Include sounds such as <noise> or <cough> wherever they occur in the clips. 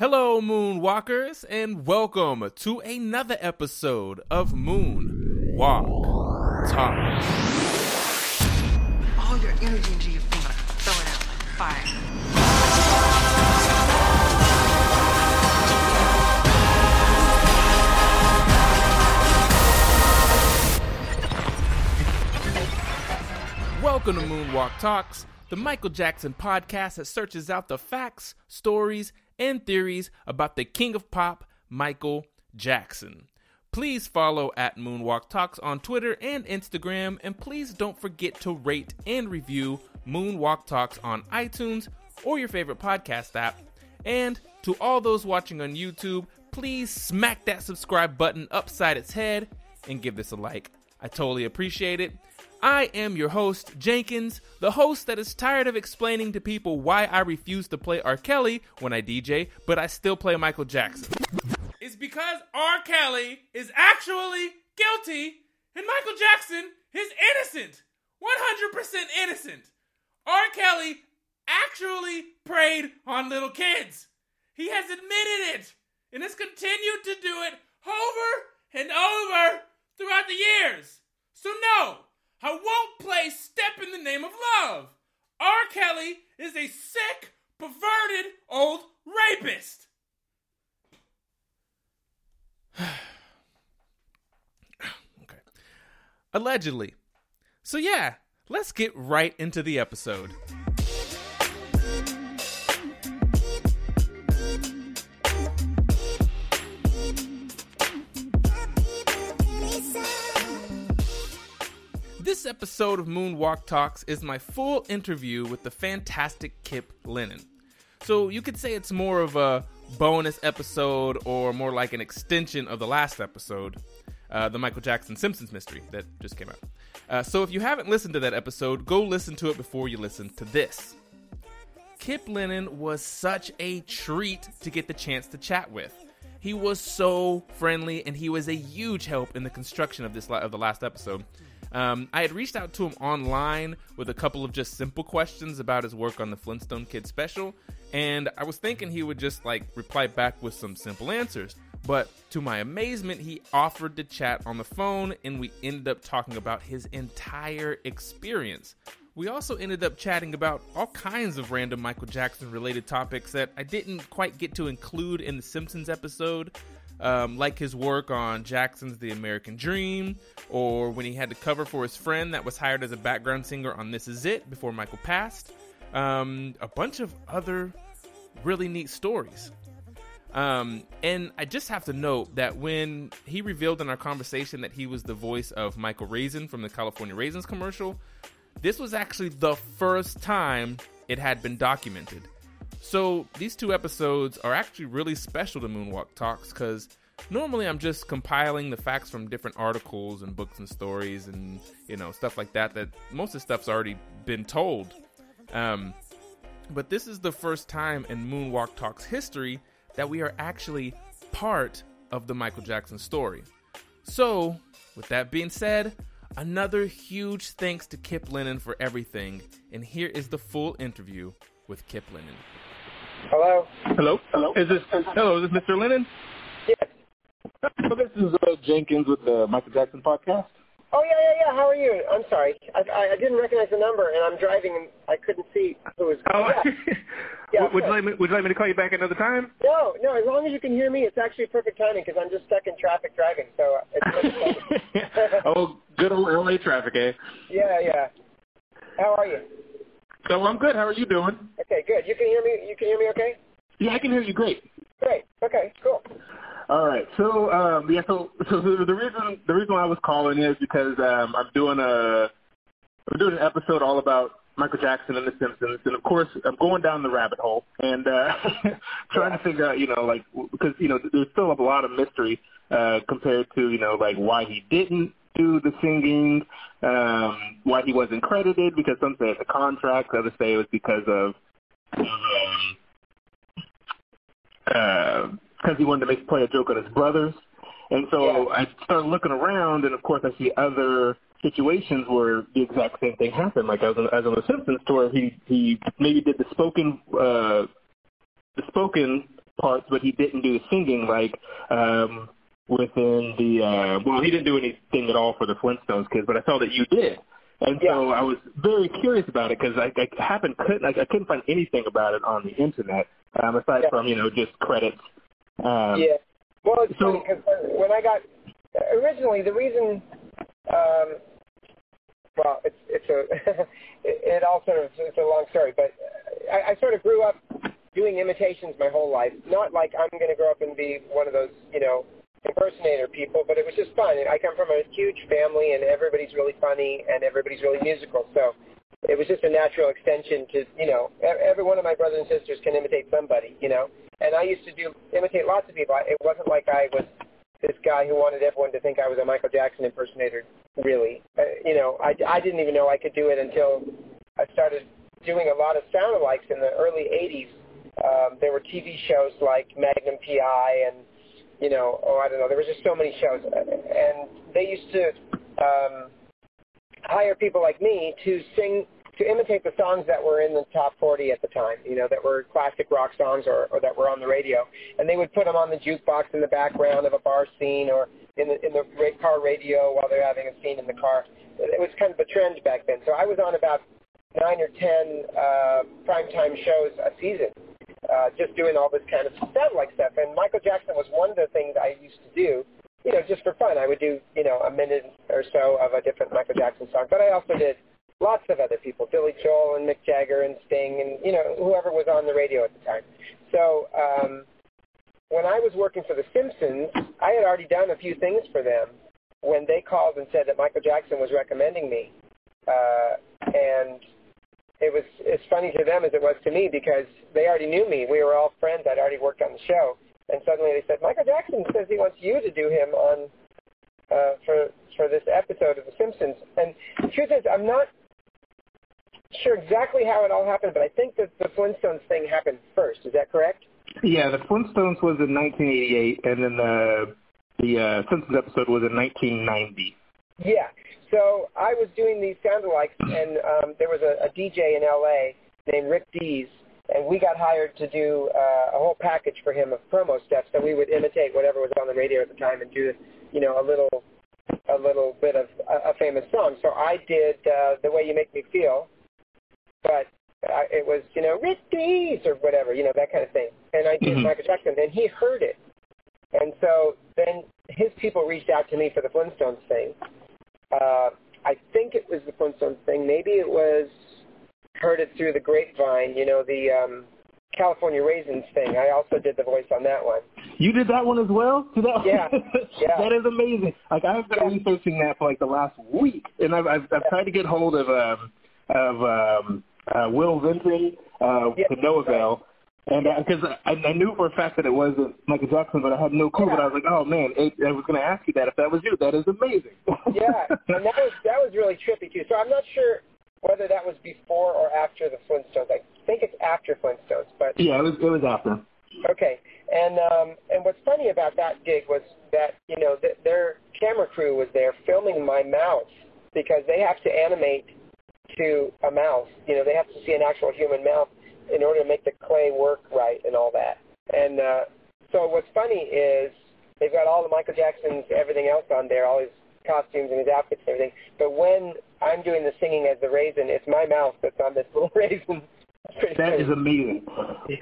Hello, Moonwalkers, and welcome to another episode of Moon Walk Talk. all your energy into your finger. Throw it out like fire. Welcome to Moonwalk Talks, the Michael Jackson podcast that searches out the facts, stories, and theories about the king of pop, Michael Jackson. Please follow at Moonwalk Talks on Twitter and Instagram, and please don't forget to rate and review Moonwalk Talks on iTunes or your favorite podcast app. And to all those watching on YouTube, please smack that subscribe button upside its head and give this a like. I totally appreciate it. I am your host, Jenkins, the host that is tired of explaining to people why I refuse to play R. Kelly when I DJ, but I still play Michael Jackson. It's because R. Kelly is actually guilty and Michael Jackson is innocent. 100% innocent. R. Kelly actually preyed on little kids. He has admitted it and has continued to do it over and over throughout the years. So, no, I won't play Step in the Name of Love. R. Kelly is a sick, perverted old rapist. <sighs> okay. Allegedly. So, yeah, let's get right into the episode. This episode of Moonwalk Talks is my full interview with the fantastic Kip Lennon. So you could say it's more of a bonus episode or more like an extension of the last episode, uh, the Michael Jackson Simpsons mystery that just came out. Uh, so if you haven't listened to that episode, go listen to it before you listen to this. Kip Lennon was such a treat to get the chance to chat with. He was so friendly, and he was a huge help in the construction of this of the last episode. Um, I had reached out to him online with a couple of just simple questions about his work on the Flintstone Kid special, and I was thinking he would just like reply back with some simple answers. But to my amazement, he offered to chat on the phone, and we ended up talking about his entire experience. We also ended up chatting about all kinds of random Michael Jackson related topics that I didn't quite get to include in the Simpsons episode, um, like his work on Jackson's The American Dream, or when he had to cover for his friend that was hired as a background singer on This Is It before Michael passed, um, a bunch of other really neat stories. Um, and I just have to note that when he revealed in our conversation that he was the voice of Michael Raisin from the California Raisins commercial, this was actually the first time it had been documented. So these two episodes are actually really special to Moonwalk Talks because normally I'm just compiling the facts from different articles and books and stories and you know stuff like that. That most of the stuff's already been told. Um, but this is the first time in Moonwalk Talks history that we are actually part of the Michael Jackson story. So, with that being said, another huge thanks to Kip Lennon for everything. And here is the full interview with Kip Lennon. Hello? Hello? Hello? Is this hello, is this Mr. Lennon? Yes. So this is uh, Jenkins with the Michael Jackson podcast. Oh, yeah, yeah, yeah. How are you? I'm sorry. I, I, I didn't recognize the number, and I'm driving, and I couldn't see who was. Oh, Yeah. <laughs> Yeah, would, you like me would you like me to call you back another time? No, no. As long as you can hear me, it's actually perfect timing because I'm just stuck in traffic driving. So it's <laughs> oh, good old LA traffic, eh? <laughs> yeah, yeah. How are you? So I'm good. How are you doing? Okay, good. You can hear me. You can hear me. Okay. Yeah, I can hear you great. Great. Okay. Cool. All right. So um, yeah. So so the, reason the reason why I was calling is because um, I'm doing a I'm doing an episode all about Michael Jackson and The Simpsons, and of course I'm going down the rabbit hole and uh, <laughs> trying to figure out you know like because you know there's still a lot of mystery uh, compared to you know like why he didn't do the singing, um, why he wasn't credited because some say it's a contract, others say it was because of um, because he wanted to make play a joke on his brothers. And so Yeah. I started looking around, and of course I see other situations where the exact same thing happened. Like as on, as on the Simpsons story, he he maybe did the spoken uh, the spoken parts, but he didn't do the singing like um, within the. Uh, well, he didn't do anything at all for the Flintstones kids, but I saw that you did. And so I was very curious about it because I, I happened couldn't I, I couldn't find anything about it on the internet um, aside Yeah. from you know just credits. Um, yeah. Well, it's so- funny because when I got originally the reason, um, well, it's it's a <laughs> it, it all sort of it's a long story, but I, I sort of grew up doing imitations my whole life. Not like I'm going to grow up and be one of those you know impersonator people, but it was just fun. I come from a huge family, and everybody's really funny, and everybody's really musical, so. It was just a natural extension to, you know, every one of my brothers and sisters can imitate somebody, you know. And I used to do imitate lots of people. It wasn't like I was this guy who wanted everyone to think I was a Michael Jackson impersonator, really. Uh, you know, I, I didn't even know I could do it until I started doing a lot of sound alikes in the early 80s. Um, there were TV shows like Magnum PI and, you know, oh, I don't know, there was just so many shows. And they used to um, hire people like me to sing, to imitate the songs that were in the top 40 at the time, you know, that were classic rock songs or, or that were on the radio and they would put them on the jukebox in the background of a bar scene or in the in the car radio while they're having a scene in the car. It was kind of a trend back then. So I was on about nine or ten uh, primetime shows a season, uh, just doing all this kind of sound like stuff. And Michael Jackson was one of the things I used to do, you know, just for fun. I would do you know a minute or so of a different Michael Jackson song, but I also did lots of other people, Billy Joel and Mick Jagger and Sting and you know whoever was on the radio at the time. So um, when I was working for The Simpsons, I had already done a few things for them when they called and said that Michael Jackson was recommending me. Uh, and it was as funny to them as it was to me because they already knew me. We were all friends. I'd already worked on the show. And suddenly they said, Michael Jackson says he wants you to do him on uh, for for this episode of The Simpsons. And the truth is, I'm not sure exactly how it all happened, but I think that the Flintstones thing happened first. Is that correct? Yeah, the Flintstones was in 1988, and then the the uh, Simpsons episode was in 1990. Yeah. So I was doing these soundalikes, and um, there was a, a DJ in LA named Rick Dees, and we got hired to do uh, a whole package for him of promo stuff. So we would imitate whatever was on the radio at the time and do, you know, a little a little bit of a, a famous song. So I did uh, "The Way You Make Me Feel," but uh, it was, you know, Rick Dees or whatever, you know, that kind of thing. And I did Mhm. Michael Jackson, and he heard it. And so then his people reached out to me for the Flintstones thing. Uh, I think it was the Flintstones thing. Maybe it was heard it through the grapevine, you know, the um, California Raisins thing. I also did the voice on that one. You did that one as well? Did <laughs> that Yeah. Yeah. <laughs> that is amazing. Like I've been Yeah. researching that for like the last week, and I've I've, I've tried to get hold of um of um uh, Will Vinton uh, Yeah. to no avail. And because I, I knew for a fact that it wasn't Michael Jackson, but I had no clue. But I was like, "Oh man, it, I was going to ask you that if that was you. That is amazing." <laughs> Yeah, and that was that was really trippy too. So I'm not sure whether that was before or after the Flintstones. I think it's after Flintstones, but yeah, it was it was after. Okay, and um, and what's funny about that gig was that you know th- their camera crew was there filming my mouth because they have to animate to a mouth. You know, they have to see an actual human mouth in order to make the clay work right and all that. And uh, so what's funny is they've got all the Michael Jackson's everything else on there, all his costumes and his outfits and everything. But when I'm doing the singing as the raisin, it's my mouth that's on this <laughs> little raisin. That is amazing. <laughs>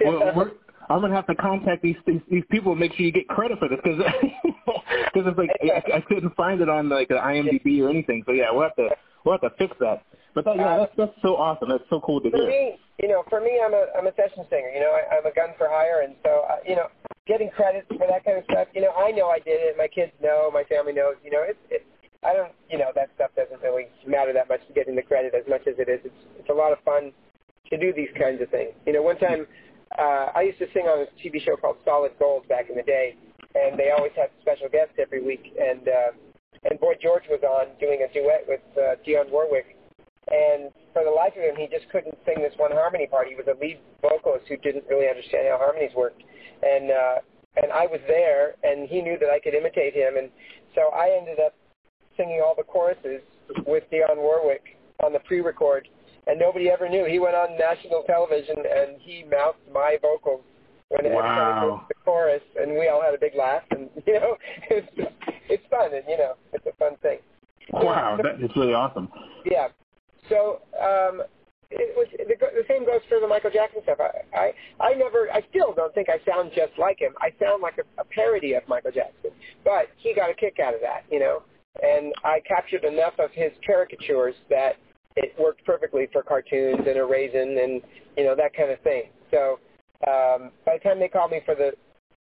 Well, we're, I'm gonna have to contact these these, these people and make sure you get credit for this because because <laughs> it's like I, I couldn't find it on like the IMDb or anything. So yeah, we'll have to we'll have to fix that. But that, yeah, that's that's so awesome. That's so cool to for hear. me, you know, for me, I'm a I'm a session singer. You know, I, I'm a gun for hire, and so uh, you know, getting credit for that kind of stuff. You know, I know I did it. My kids know. My family knows. You know, it's it's. I don't. You know, that stuff doesn't really matter that much. Getting the credit as much as it is. It's it's a lot of fun to do these kinds of things. You know, one time uh, I used to sing on a TV show called Solid Gold back in the day, and they always had special guests every week. And uh, and Boy George was on doing a duet with uh, Dionne Warwick, and for the life of him, he just couldn't sing this one harmony part. He was a lead vocalist who didn't really understand how harmonies worked, and uh, and I was there, and he knew that I could imitate him, and so I ended up singing all the choruses with Dionne Warwick on the pre-record, and nobody ever knew. He went on national television and he mouthed my vocals when it Wow. the chorus, and we all had a big laugh, and <laughs> you know, it's it's fun, and you know, it's a fun thing. Wow, that is really awesome. Yeah. So um, it was the, the same goes for the Michael Jackson stuff. I, I I never, I still don't think I sound just like him. I sound like a, a parody of Michael Jackson, but he got a kick out of that, you know. And I captured enough of his caricatures that it worked perfectly for cartoons and a raisin and you know that kind of thing. So um, by the time they called me for the,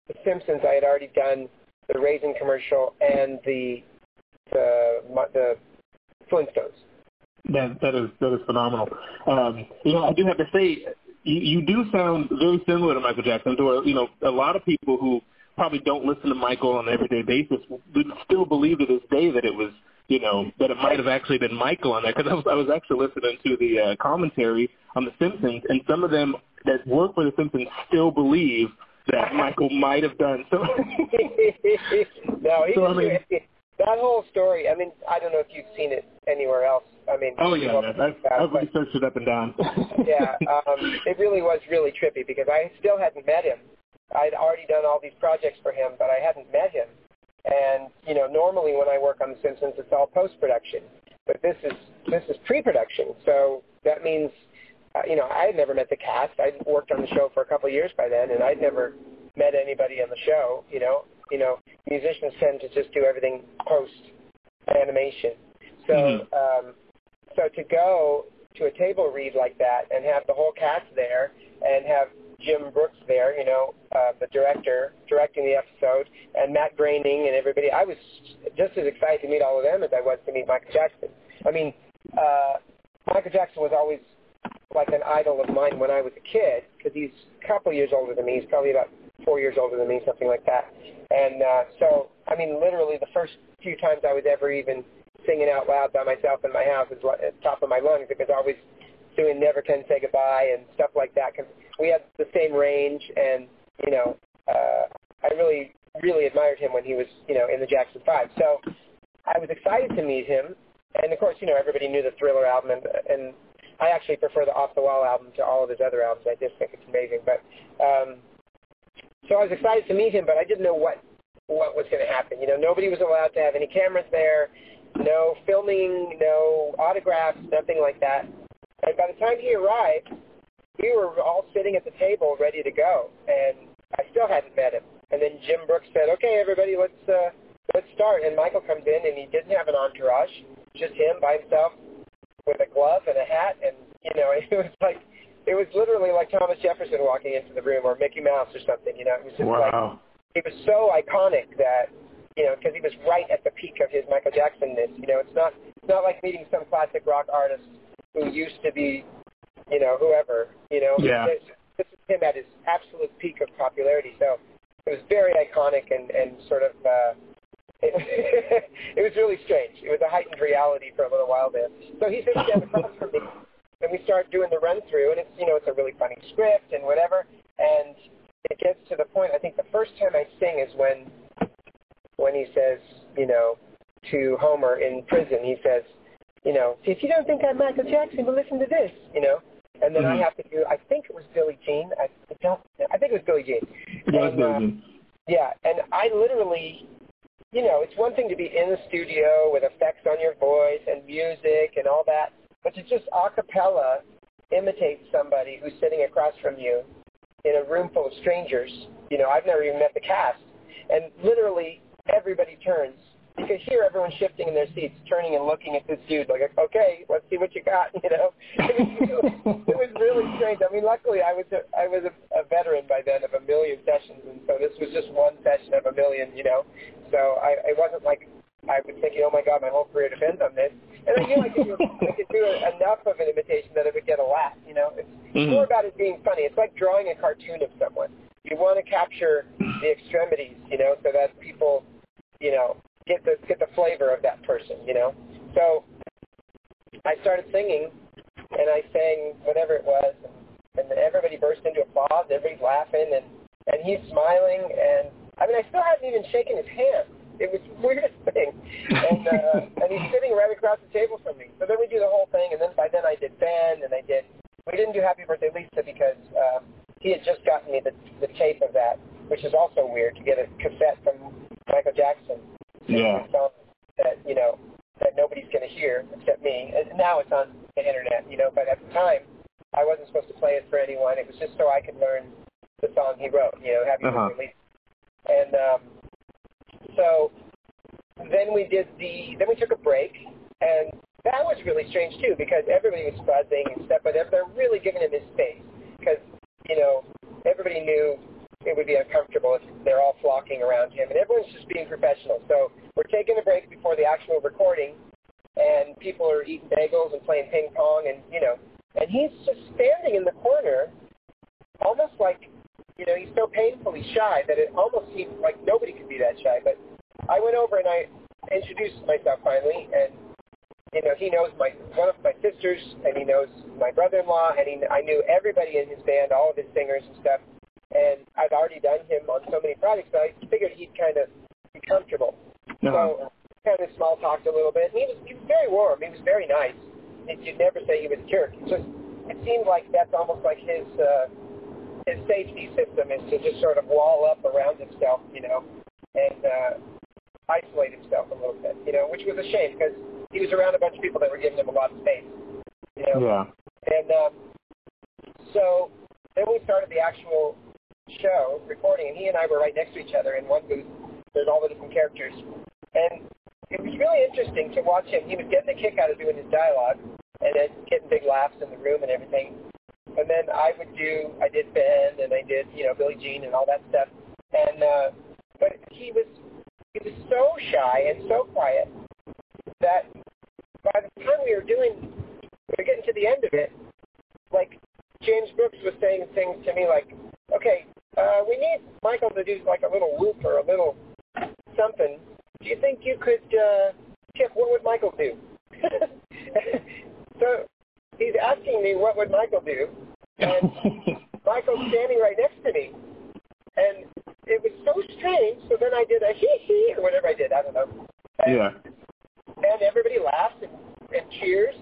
the Simpsons, I had already done the raisin commercial and the the the Flintstones. That that is that is phenomenal. Um, you know, I do have to say, you, you do sound very similar to Michael Jackson. To where, you know, a lot of people who probably don't listen to Michael on an everyday basis would still believe to this day that it was, you know, that it might have actually been Michael on there. Because I was I was actually listening to the uh, commentary on The Simpsons, and some of them that work for The Simpsons still believe that Michael might have done so. <laughs> no, So, I mean- <laughs> that whole story. I mean, I don't know if you've seen it anywhere else. I mean, oh yeah, I've, uh, I've but- researched it up and down. <laughs> <laughs> yeah, um, it really was really trippy because I still hadn't met him. I'd already done all these projects for him, but I hadn't met him. And you know, normally when I work on The Simpsons, it's all post production, but this is this is pre production. So that means, uh, you know, I had never met the cast. I'd worked on the show for a couple of years by then, and I'd never met anybody on the show. You know, you know, musicians tend to just do everything post animation. So, Mhm. um, so to go to a table read like that and have the whole cast there and have Jim Brooks there, you know, uh, the director directing the episode, and Matt Groening and everybody, I was just as excited to meet all of them as I was to meet Michael Jackson. I mean, uh, Michael Jackson was always like an idol of mine when I was a kid because he's a couple years older than me. He's probably about four years older than me, something like that. And uh, so, I mean, literally the first few times I was ever even singing out loud by myself in my house at the top of my lungs, it was always doing Never Can Say Goodbye and stuff like that because we had the same range and, you know, uh, I really, really admired him when he was, you know, in the Jackson 5. So I was excited to meet him. And of course, you know, everybody knew the Thriller album and, and I actually prefer the Off the Wall album to all of his other albums. I just think it's amazing. But um, so I was excited to meet him, but I didn't know what what was going to happen. You know, nobody was allowed to have any cameras there, no filming, no autographs, nothing like that. And by the time he arrived, we were all sitting at the table ready to go, and I still hadn't met him. And then Jim Brooks said, "Okay, everybody, let's uh, let's start." And Michael comes in, and he didn't have an entourage, just him by himself with a glove and a hat, and you know, <laughs> it was like it was literally like Thomas Jefferson walking into the room or Mickey Mouse or something. You know, it was just like wow. he was so iconic that you know because he was right at the peak of his Michael Jacksonness. You know, it's not it's not like meeting some classic rock artist who used to be, you know, whoever. You know, Yeah. this, this is him at his absolute peak of popularity. So it was very iconic and and sort of. Uh, it, <laughs> it was really strange. It was a heightened reality for a little while there. So he sits down across from me, and we start doing the run through, and it's you know it's a really funny script and whatever, and it gets to the point. I think the first time I sing is when when he says, you know, to Homer in prison, he says, you know, if you don't think I'm Michael Jackson, well listen to this, you know. And then I Mhm. have to do. I think it was Billie Jean. I I don't. I think it was Billie Jean. Was And, uh, amazing. yeah, and I literally, you know, it's one thing to be in the studio with effects on your voice and music and all that, but to just a cappella imitate somebody who's sitting across from you in a room full of strangers. You know, I've never even met the cast, and literally everybody turns. You could hear everyone shifting in their seats, turning and looking at this dude, like, okay, let's see what you got. <laughs> You know, it was really, it was really strange. I mean, luckily I was a, I was a, a veteran by then of a million sessions, and so this was just one session of a million. You know, so I it wasn't like I was thinking, oh my god, my whole career depends on this. And I knew I could do I could do enough of an imitation that it would get a laugh. You know, it's Mhm. more about it being funny. It's like drawing a cartoon of someone. You want to capture the extremities, you know, so that people, you know, get the get the flavor of that person, you know. So I started singing, and I sang whatever it was, and everybody burst into applause. Everybody's laughing, and and he's smiling, and I mean, I still hadn't even shaken his hand. It was the <laughs> weirdest thing, and uh, <laughs> and he's sitting right across the table from me. So then we do the whole thing, and then by then I did Ben, and I did. We didn't do Happy Birthday Lisa because um, he had just gotten me the, the tape of that, which is also weird to get a cassette from. Yeah. Song that you know that nobody's going to hear except me. And now it's on the internet, you know. But at the time, I wasn't supposed to play it for anyone. It was just so I could learn the song he wrote, you know, having Uh-huh. uh released. And um, so then we did the then we took a break, and that was really strange too because everybody was buzzing and stuff, but they're they're really giving him his space because you know everybody knew it would be uncomfortable if they're all flocking around him, and everyone's just being professional. So we're taking a break before the actual recording, and people are eating bagels and playing ping pong, and you know, and he's just standing in the corner, almost like you know he's so painfully shy that it almost seemed like nobody could be that shy. But I went over and I introduced myself finally, and you know he knows my one of my sisters, and he knows my brother-in-law, and he, I knew everybody in his his singers and stuff. And I'd already done him on so many projects, but I figured he'd kind of be comfortable. Uh-huh. So kind of small talked a little bit. And he was he was very warm. He was very nice. And You'd never say he was a jerk. It just it seemed like that's almost like his uh, his safety system is to just sort of wall up around himself, you know, and uh, isolate himself a little bit, you know, which was a shame because he was around a bunch of people that were giving him a lot of space, you know. Yeah. And um, so then we started the actual show recording, and he and I were right next to each other in one booth. There's all the different characters, and it was really interesting to watch him. He was getting a kick out of doing his dialogue, and then getting big laughs in the room and everything. And then I would do, I did Ben, and I did, you know, Billie Jean and all that stuff. And uh, but he was he was so shy and so quiet that by the time we were doing, we were getting to the end of it, like James Brooks was saying things to me like, okay, uh, we need Michael to do like a little whoop or a little something. Do you think you could, uh, Chip, what would Michael do? <laughs> so he's asking me what would Michael do, and <laughs> Michael's standing right next to me. And it was so strange, so then I did a hee hee or whatever I did, I don't know. And, yeah. and everybody laughed and, and cheers.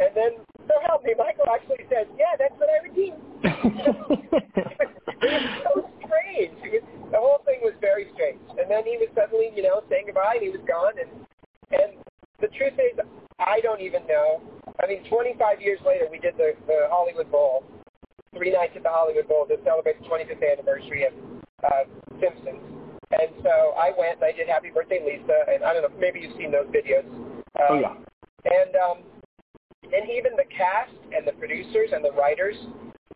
And then, so help me, Michael actually said, yeah, that's what I do. <laughs> <laughs> it was so strange. It was, the whole thing was very strange. And then he was suddenly, you know, saying goodbye, and he was gone. And and the truth is, I don't even know. I mean, 25 years later, we did the, the Hollywood Bowl, three nights at the Hollywood Bowl to celebrate the 25th anniversary of uh, Simpsons. And so I went and I did Happy Birthday Lisa, and I don't know, maybe you've seen those videos. Uh, oh yeah. And um, and even the cast and the producers and the writers,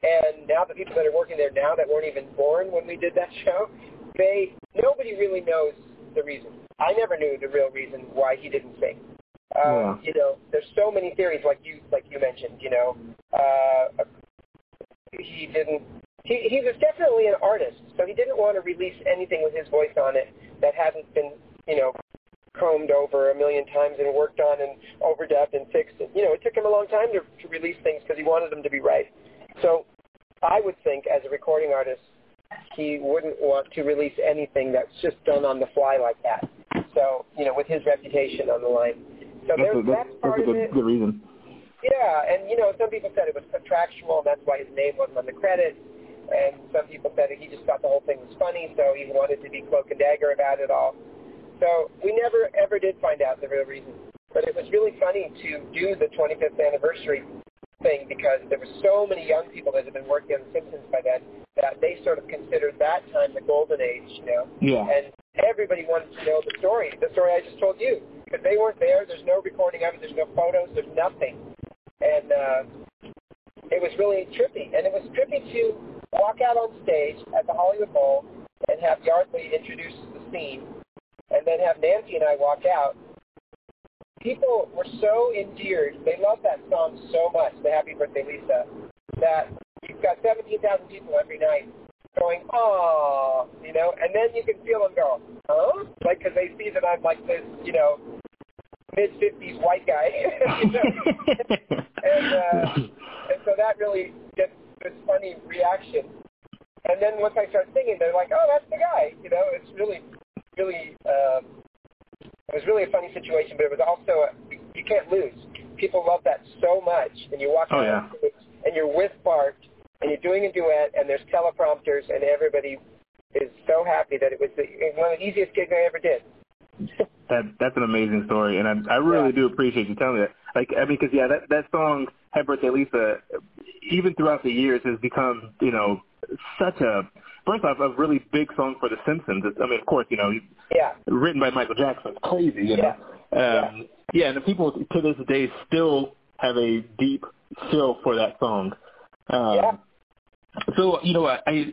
and now the people that are working there now that weren't even born when we did that <laughs> show, they nobody really knows the reason. I never knew the real reason why he didn't sing. Um, You know, there's so many theories, like you like you mentioned. You know, uh, he didn't. He he was definitely an artist, so he didn't want to release anything with his voice on it that hadn't been, you know, combed over a million times and worked on and overdubbed and fixed. And, you know, it took him a long time to, to release things because he wanted them to be right. So I would think, as a recording artist, he wouldn't want to release anything that's just done on the fly like that. So, you know, with his reputation on the line. So That's there's a, that's, that part that's a of good, it. good reason. Yeah, and you know, some people said it was contractual, and that's why his name wasn't on the credits. And some people said he just thought the whole thing was funny, so he wanted to be cloak and dagger about it all. So we never ever did find out the real reason. But it was really funny to do the 25th anniversary thing because there were so many young people that had been working on The Simpsons by then that they sort of considered that time the golden age, you know. Yeah. And everybody wanted to know the story, the story I just told you, because they weren't there. There's no recording of it. There's no photos. There's nothing. And uh, it was really trippy. And it was trippy to walk out on stage at the Hollywood Bowl and have Yeardley introduce the scene, then have Nancy and I walk out. People were so endeared. They love that song so much, the Happy Birthday Lisa, that you've got 17,000 people every night going, oh, you know, and then you can feel them go, huh? Like, because they see that I'm like this, you know, mid 50s white guy. <laughs> and, uh, and so that really gets this funny reaction. And then once I start singing, they're like, oh, that's the guy. You know, it's really, really, um, it was really a funny situation, but it was also, a, you can't lose. People love that so much. And you walk Oh, yeah. on and you're with Bart and you're doing a duet and there's teleprompters and everybody is so happy that it was the, one of the easiest gigs I ever did. <laughs> That that's an amazing story, and I I really Yeah. do appreciate you telling me that. Like I mean, because yeah, that that song "Happy Birthday Lisa," even throughout the years has become you know such a first off a really big song for The Simpsons. It's, I mean, of course, you know, yeah. written by Michael Jackson, it's crazy, you know. Um, yeah, and the people to this day still have a deep feel for that song. Um, Yeah. So you know, I, I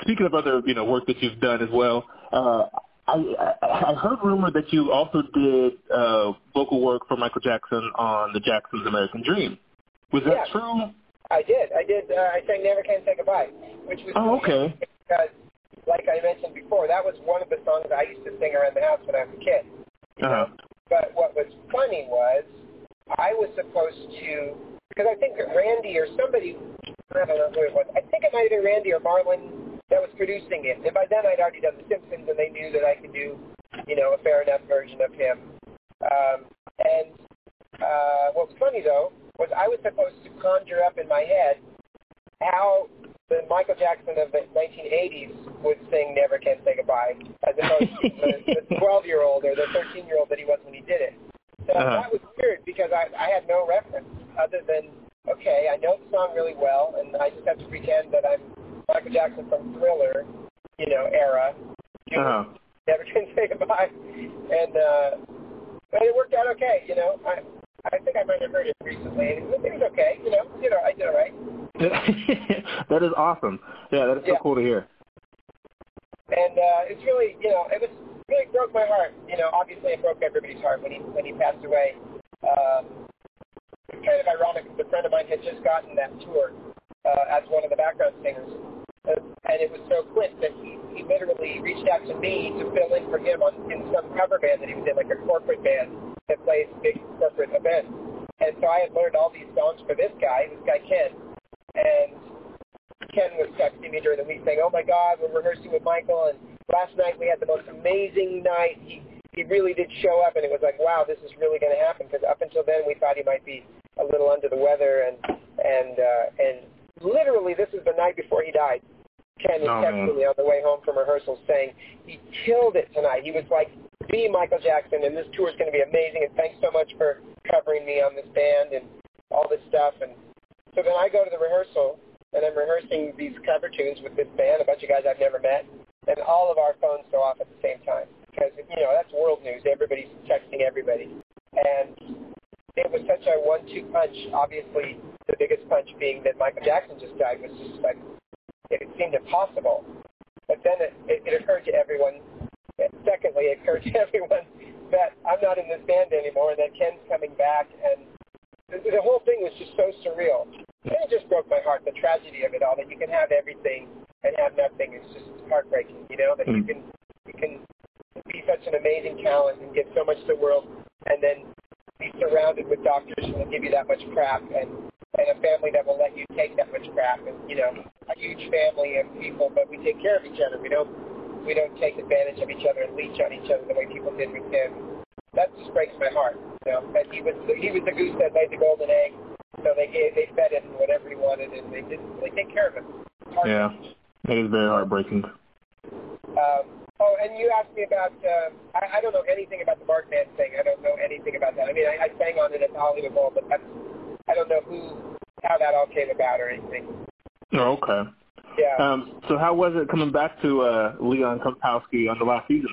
speaking of other you know work that you've done as well. Uh, I, I I heard rumor that you also did uh, vocal work for Michael Jackson on the Jackson's American Dream. Was that Yeah. true? I did. I did. Uh, I sang "Never Can Say Goodbye," which was Oh, okay. because, like I mentioned before, that was one of the songs I used to sing around the house when I was a kid. Uh-huh. But what was funny was I was supposed to because I think Randy or somebody I don't know who it was. I think it might have been Randy or Marlon that was producing it. And by then I'd already done The Simpsons, and they knew that I could do, you know, a fair enough version of him. Um, and uh, what was funny though was I was supposed to conjure up in my head how the Michael Jackson of the 1980s would sing "Never Can Say Goodbye," as opposed to the, the <laughs> 12-year-old or the 13-year-old that he was when he did it. So Uh-huh. that was weird because I, I had no reference other than okay, I know the song really well, and I just have to pretend that I'm Michael Jackson from Thriller, you know, era. Uh-huh. Never Can Say Goodbye, and uh, but it worked out okay. You know, I I think I might have heard it recently, it was okay. You know, you know, I did all right. <laughs> that is awesome. Yeah, that is so Yeah. cool to hear. and uh, it's really, you know, it was really broke my heart. You know, obviously it broke everybody's heart when he when he passed away. Um, it's kind of ironic because a friend of mine had just gotten that tour uh, as one of the background singers, uh, and it was so quick that he, he literally reached out to me to fill in for him on in some cover band that he was in, like a corporate band that plays big corporate events. And so I had learned all these songs for this guy, this guy Ken, and Ken was texting me during the week saying, "Oh my God, we're rehearsing with Michael, and last night we had the most amazing night. He he really did show up, and it was like, wow, this is really going to happen." Because up until then, we thought he might be a little under the weather, and and uh, and literally, this is the night before he died. Ken was Oh, texting man. me on the way home from rehearsal saying he killed it tonight. He was like the Michael Jackson, and this tour is going to be amazing. And thanks so much for covering me on this band and all this stuff. And so then I go to the rehearsal, and I'm rehearsing these cover tunes with this band, a bunch of guys I've never met, and all of our phones go off at the same time because you know that's world news. Everybody's texting everybody, and it was such a one-two punch. Obviously, the biggest punch being that Michael Jackson just died was just like it seemed impossible. But then it, it, it occurred to everyone. Secondly, it occurred to <laughs> everyone that I'm not in this band anymore, and that Ken's coming back, and the, the whole thing was just so surreal. And it just broke my heart, the tragedy of it all, that you can have everything and have nothing. It's just heartbreaking, you know, that you Mm. can you can be such an amazing talent and give so much to the world, and then be surrounded with doctors who will give you that much crap, and and a family that will let you take that much crap, and you know, a huge family of people, but we take care of each other. We don't we don't take advantage of each other and leech on each other the way people did with him. That just breaks my heart. You know, that he was he was the goose that laid the golden egg. So they gave they fed him whatever he wanted, and they didn't really take care of him. Yeah, it is very heartbreaking. Um, oh, and you asked me about. Uh, I, I don't know anything about the Bartman thing. I don't know anything about that. I mean, I, I sang on it at the Hollywood Bowl, but that's I don't know who how that all came about or anything. Oh, okay. Yeah. Um, so how was it coming back to uh, Leon Kompowsky on the last season?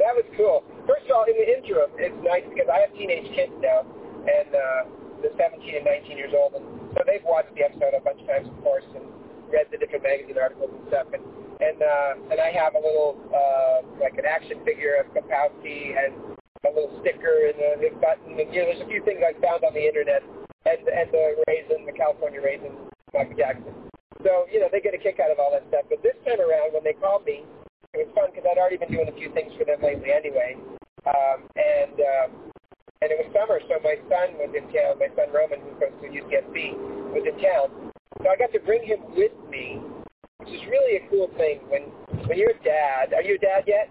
That was cool. First of all, in the interim, it's nice because I have teenage kids now, and uh, they're 17 and 19 years old, and so they've watched the episode a bunch of times, of course, and read the different magazine articles and stuff. And and uh, and I have a little uh, like an action figure of Kapowski and a little sticker and a his button, and you know, there's a few things I found on the internet, and and the raisin, the California raisin, Michael Jackson. So you know, they get a kick out of all that stuff. But this time around, when they called me, it was fun because I'd already been doing a few things for them lately anyway. Um, and um, and it was summer, so my son was in town. My son Roman, who goes to UCSB, was in town. So I got to bring him with me, which is really a cool thing. When when you're a dad, are you a dad yet?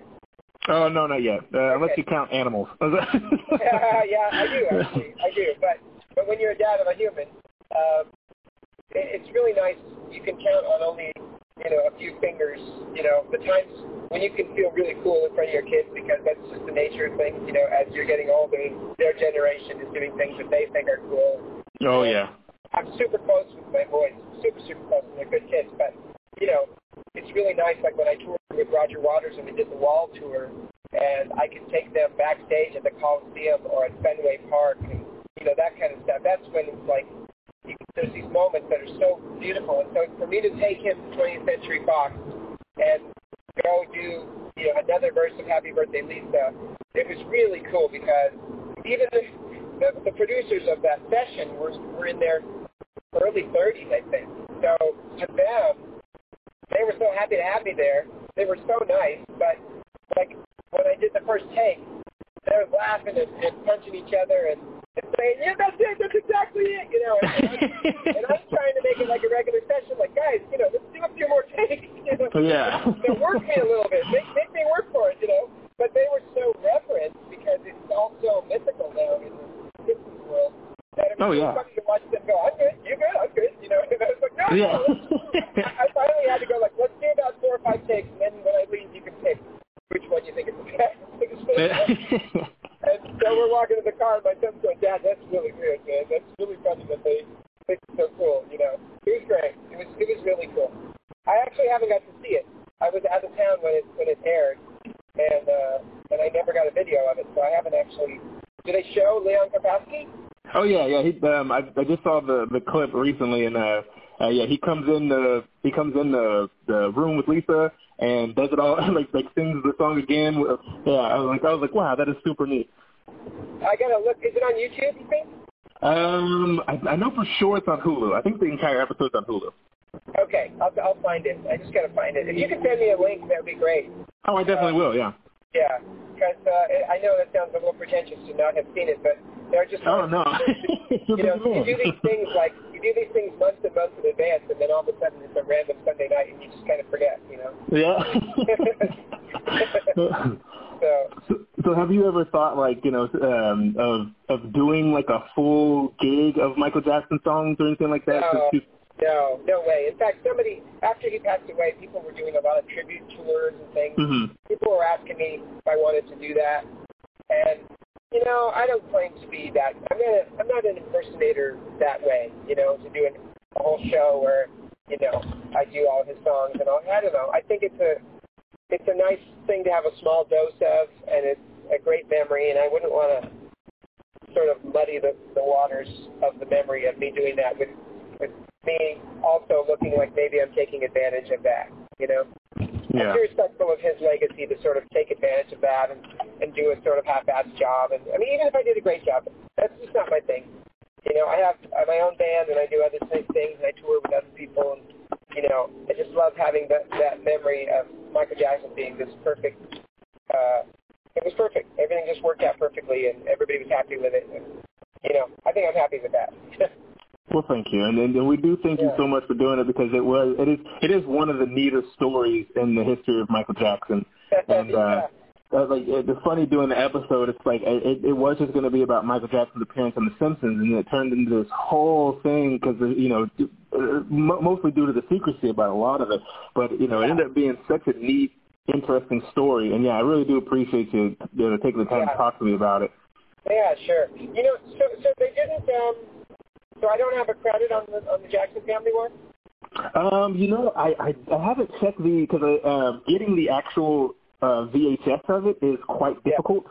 Oh no, not yet. Uh, Unless you count animals. <laughs> yeah, I do actually. I do. But but when you're a dad of a human, um, it, it's really nice. You can count on only you know a few fingers. You know the times when you can feel really cool in front of your kids because that's just the nature of things. You know, as you're getting older, their generation is doing things that they think are cool. Oh yeah. I'm super close with my boys, super super close, and they're good kids. But you know, it's really nice. Like when I toured with Roger Waters and we did the Wall tour, and I could take them backstage at the Coliseum or at Fenway Park, and you know that kind of stuff. That's when it's like there's these moments that are so beautiful. And so for me to take him to 20th Century Fox and go do you know another verse of Happy Birthday Lisa, it was really cool because even the, the, the producers of that session were, were in their early 30s, I think. So to them, they were so happy to have me there. They were so nice, but like when I did the first take, they were laughing and, and punching each other and, and saying, "Yeah, that's it. That's exactly it." You know, and, <laughs> I'm, and I'm trying to make it like a regular session. Like, guys, you know, let's do a few more takes. <laughs> You know, Yeah. so work me a little bit. Make, make me work for it. You know, but they were so reverent because it's all so mythical now in the Simpsons world. That it was Oh, yeah. funny to watch them go, "I'm good. You good? I'm good." You know, and I was like, "No, Yeah. no, let's I finally had to go like, let's do about four or five takes, and then when I leave, you can pick which one you think is the best. <laughs> so we're walking in the car, and my son's going, Dad, that's really good, man. That's really funny that they think it's so cool. You know, it was great. It was it was really cool. I actually haven't got to see it. I was out of town when it when it aired, and uh, and I never got a video of it, so I haven't actually. Did they show Leon Kapowski? Oh yeah, yeah. He, um, I, I just saw the the clip recently, and uh, uh, yeah, he comes in the he comes in the the room with Lisa and does it all <laughs> like like sings the song again. Yeah, I was like I was like, wow, that is super neat. I gotta look. Is it on YouTube? You think? Um, I, I know for sure it's on Hulu. I think the entire episode's on Hulu. Okay, I'll I'll find it. I just gotta find it. If you could send me a link, that would be great. Oh, I definitely will. Yeah. Yeah, because uh, I know that sounds a little pretentious to not have seen it, but there are just Oh no. <laughs> you know you do these things like you do these things months and months in advance, and then all of a sudden it's a random Sunday night, and you just kind of forget, you know. Yeah. <laughs> <laughs> So So, have you ever thought like you know um, of of doing like a full gig of Michael Jackson songs or anything like that? No. No, no way. In fact, somebody after he passed away, people were doing a lot of tribute tours and things. Mhm. People were asking me if I wanted to do that, and you know, I don't claim to be that. I'm not. A, I'm not an impersonator that way. You know, to do an, a whole show where you know I do all his songs and all. I don't know. I think it's a it's a nice thing to have a small dose of, and it's a great memory. And I wouldn't want to sort of muddy the, the waters of the memory of me doing that with with me also looking like maybe I'm taking advantage of that. You know. Yeah. I'm respectful of his legacy to sort of take advantage of that and, and do a sort of half-assed job. And I mean, even if I did a great job, that's just not my thing. You know, I have my own band and I do other thi- things and I tour with other people and you know, I just love having that that memory of Michael Jackson being this perfect. Uh, it was perfect. Everything just worked out perfectly and everybody was happy with it. And, you know, I think I'm happy with that. <laughs> Well, thank you, and, and and we do thank you so much for doing it because it was it is it is one of the neatest stories in the history of Michael Jackson. <laughs> And uh, uh, like it's funny doing the episode. It's like it, it was just going to be about Michael Jackson's appearance on The Simpsons, and it turned into this whole thing because you know uh, mostly due to the secrecy about a lot of it. But you know, it ended up being such a neat, interesting story. And yeah, I really do appreciate you, you know, taking the time Yeah. to talk to me about it. Yeah, sure. You know, so so they didn't. Um, so I don't have a credit on the on the Jackson family one. Um, you know, I I, I haven't checked the because uh, getting the actual uh, VHS of it is quite difficult.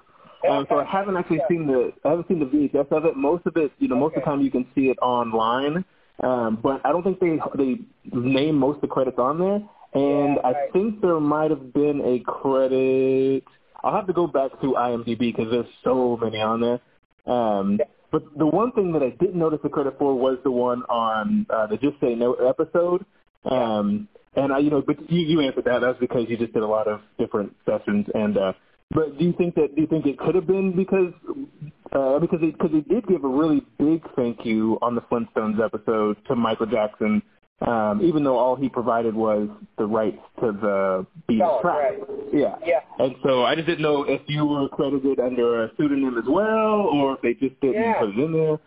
Yeah. Um, so I haven't actually Yeah. seen the I haven't seen the VHS of it. Most of it, you know, most of the time you can see it online. Um, but I don't think they they name most of the credits on there. And Yeah, I right. think there might have been a credit. I'll have to go back to IMDb because there's so many on there. Um, Yeah. but the one thing that I didn't notice the credit for was the one on uh, the Just Say No episode. Um, and I, you know, but you, you answered that. That's because you just did a lot of different sessions. And uh, but do you think that do you think it could have been because uh, because because they did give a really big thank you on the Flintstones episode to Michael Jackson, um, even though all he provided was the rights to the beat Oh, track. right. Yeah. Yeah. And so I just didn't know if you were credited under a pseudonym as well, or if they just didn't Yeah. put it in there.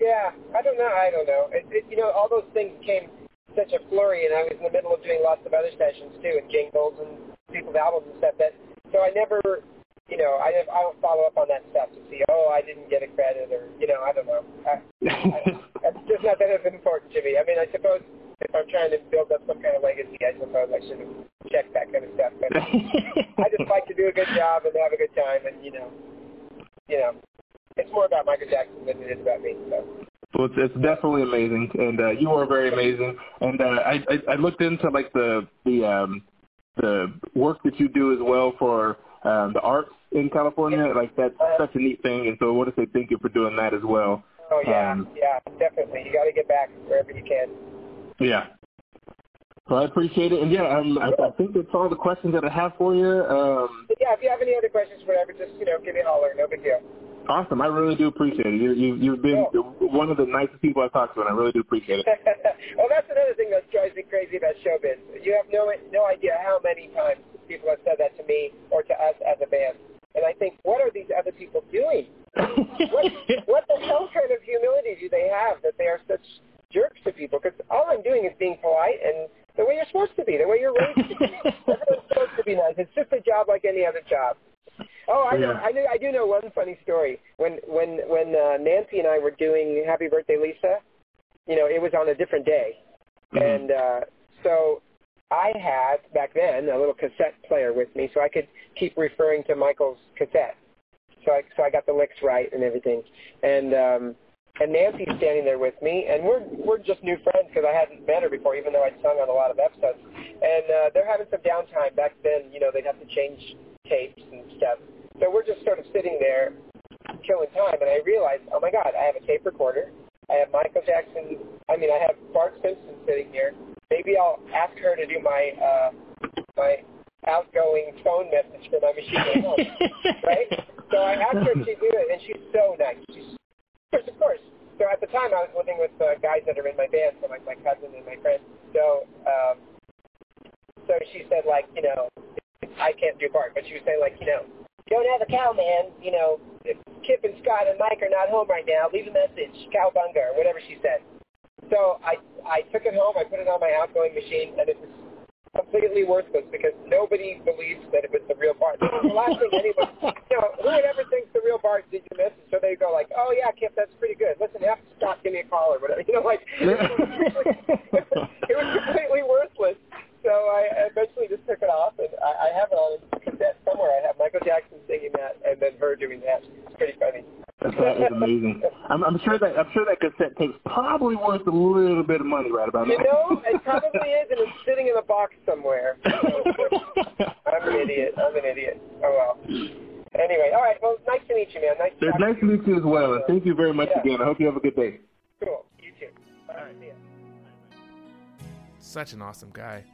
Yeah, I don't know. I don't know. It, it, you know, all those things came such a flurry, and I was in the middle of doing lots of other sessions too, and jingles and people's albums and stuff. That so I never, you know, I I don't follow up on that stuff to see, oh, I didn't get a credit, or you know, I don't know. I, I, <laughs> that's just not that important to me. I mean, I suppose if I'm trying to build up some kind of legacy, I suppose I should have checked that kind of stuff. But I just like to do a good job and have a good time, and you know, you know, it's more about Michael Jackson than it is about me. So. Well, it's, it's definitely amazing, and uh, you are very amazing. And uh, I, I I looked into like the the um, the work that you do as well for um, the arts in California. Like that's such a neat thing, and so I want to say thank you for doing that as well. Oh yeah, Um, yeah, definitely. You got to get back wherever you can. Yeah. So I appreciate it, and yeah, um, I, I think that's all the questions that I have for you. Um, yeah, if you have any other questions, whatever, just you know, give me a holler. No big deal. awesome, I really do appreciate it. You, you, you've been one of the nicest people I've talked to, and I really do appreciate it. <laughs> well, that's another thing that drives me crazy about showbiz. You have no no idea how many times people have said that to me or to us as a band, and I think, what are these other people doing? <laughs> What what the hell kind of humility do they have that they are such jerks to people? Because all I'm doing is being polite and the way you're supposed to be, the way you're raised to be. <laughs> Everyone's supposed to be nice. It's just a job like any other job. Oh, I know. Yeah. I know. I do know one funny story. When when when uh, Nancy and I were doing Happy Birthday, Lisa, you know, it was on a different day, Mhm. and uh, so I had back then a little cassette player with me, so I could keep referring to Michael's cassette. So I so I got the licks right and everything, and um, and Nancy's standing there with me, and we're we're just new friends because I hadn't met her before, even though I'd sung on a lot of episodes. And uh, they're having some downtime back then. You know, they'd have to change tapes and stuff. So we're just sort of sitting there, killing time. And I realized, oh my God, I have a tape recorder. I have Michael Jackson. I mean, I have Bart Simpson sitting here. Maybe I'll ask her to do my uh, my outgoing phone message for my machine at home, <laughs> right? So I asked her if she'd do it, and she's so nice. She's, course, of course. So at the time, I was living with uh, guys that are in my band, so like my cousin and my friend. So, um, so she said, like, you know, I can't do Bart, but she was saying, like, you know, don't have a cow, man. You know, if Kipp and Scott and Mike are not home right now, leave a message, cowbunga, or whatever she said. So I I took it home, I put it on my outgoing machine, and it was completely worthless because nobody believes that it was the real Bart. The last thing anyone, <laughs> you know, who would ever thinks the real Bart did your message? So they go like, oh yeah, Kipp, that's pretty good. Listen, have to stop, give me a call or whatever. <laughs> You know, like <laughs> it was completely worthless. So I eventually just took it off, and I, I have it on cassette somewhere. I have Michael Jackson singing that, and then her doing that. It's pretty funny. That is amazing. I'm, I'm sure that I'm sure that cassette tape's probably worth a little bit of money right about now. You know, it <laughs> probably is, and it's sitting in a box somewhere. <laughs> I'm an idiot. I'm an idiot. Oh well. Anyway, all right. Well, nice to meet you, man. Nice to It's talk nice to meet you as well, and thank you very much Yeah. again. I hope you have a good day. Cool. You too. All right. See ya. Such an awesome guy.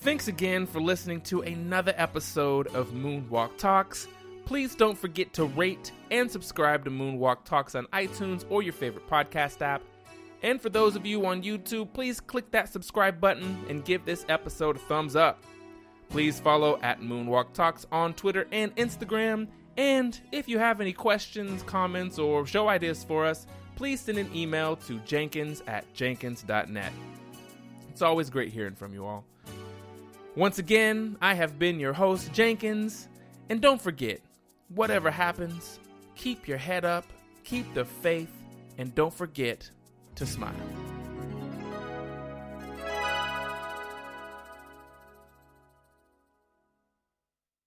Thanks again for listening to another episode of Moonwalk Talks. Please don't forget to rate and subscribe to Moonwalk Talks on iTunes or your favorite podcast app. And for those of you on YouTube, please click that subscribe button and give this episode a thumbs up. Please follow at Moonwalk Talks on Twitter and Instagram. And if you have any questions, comments, or show ideas for us, please send an email to jenkins at jenkins.net. It's always great hearing from you all. Once again, I have been your host, Jenkins. And don't forget, whatever happens, keep your head up, keep the faith, and don't forget to smile.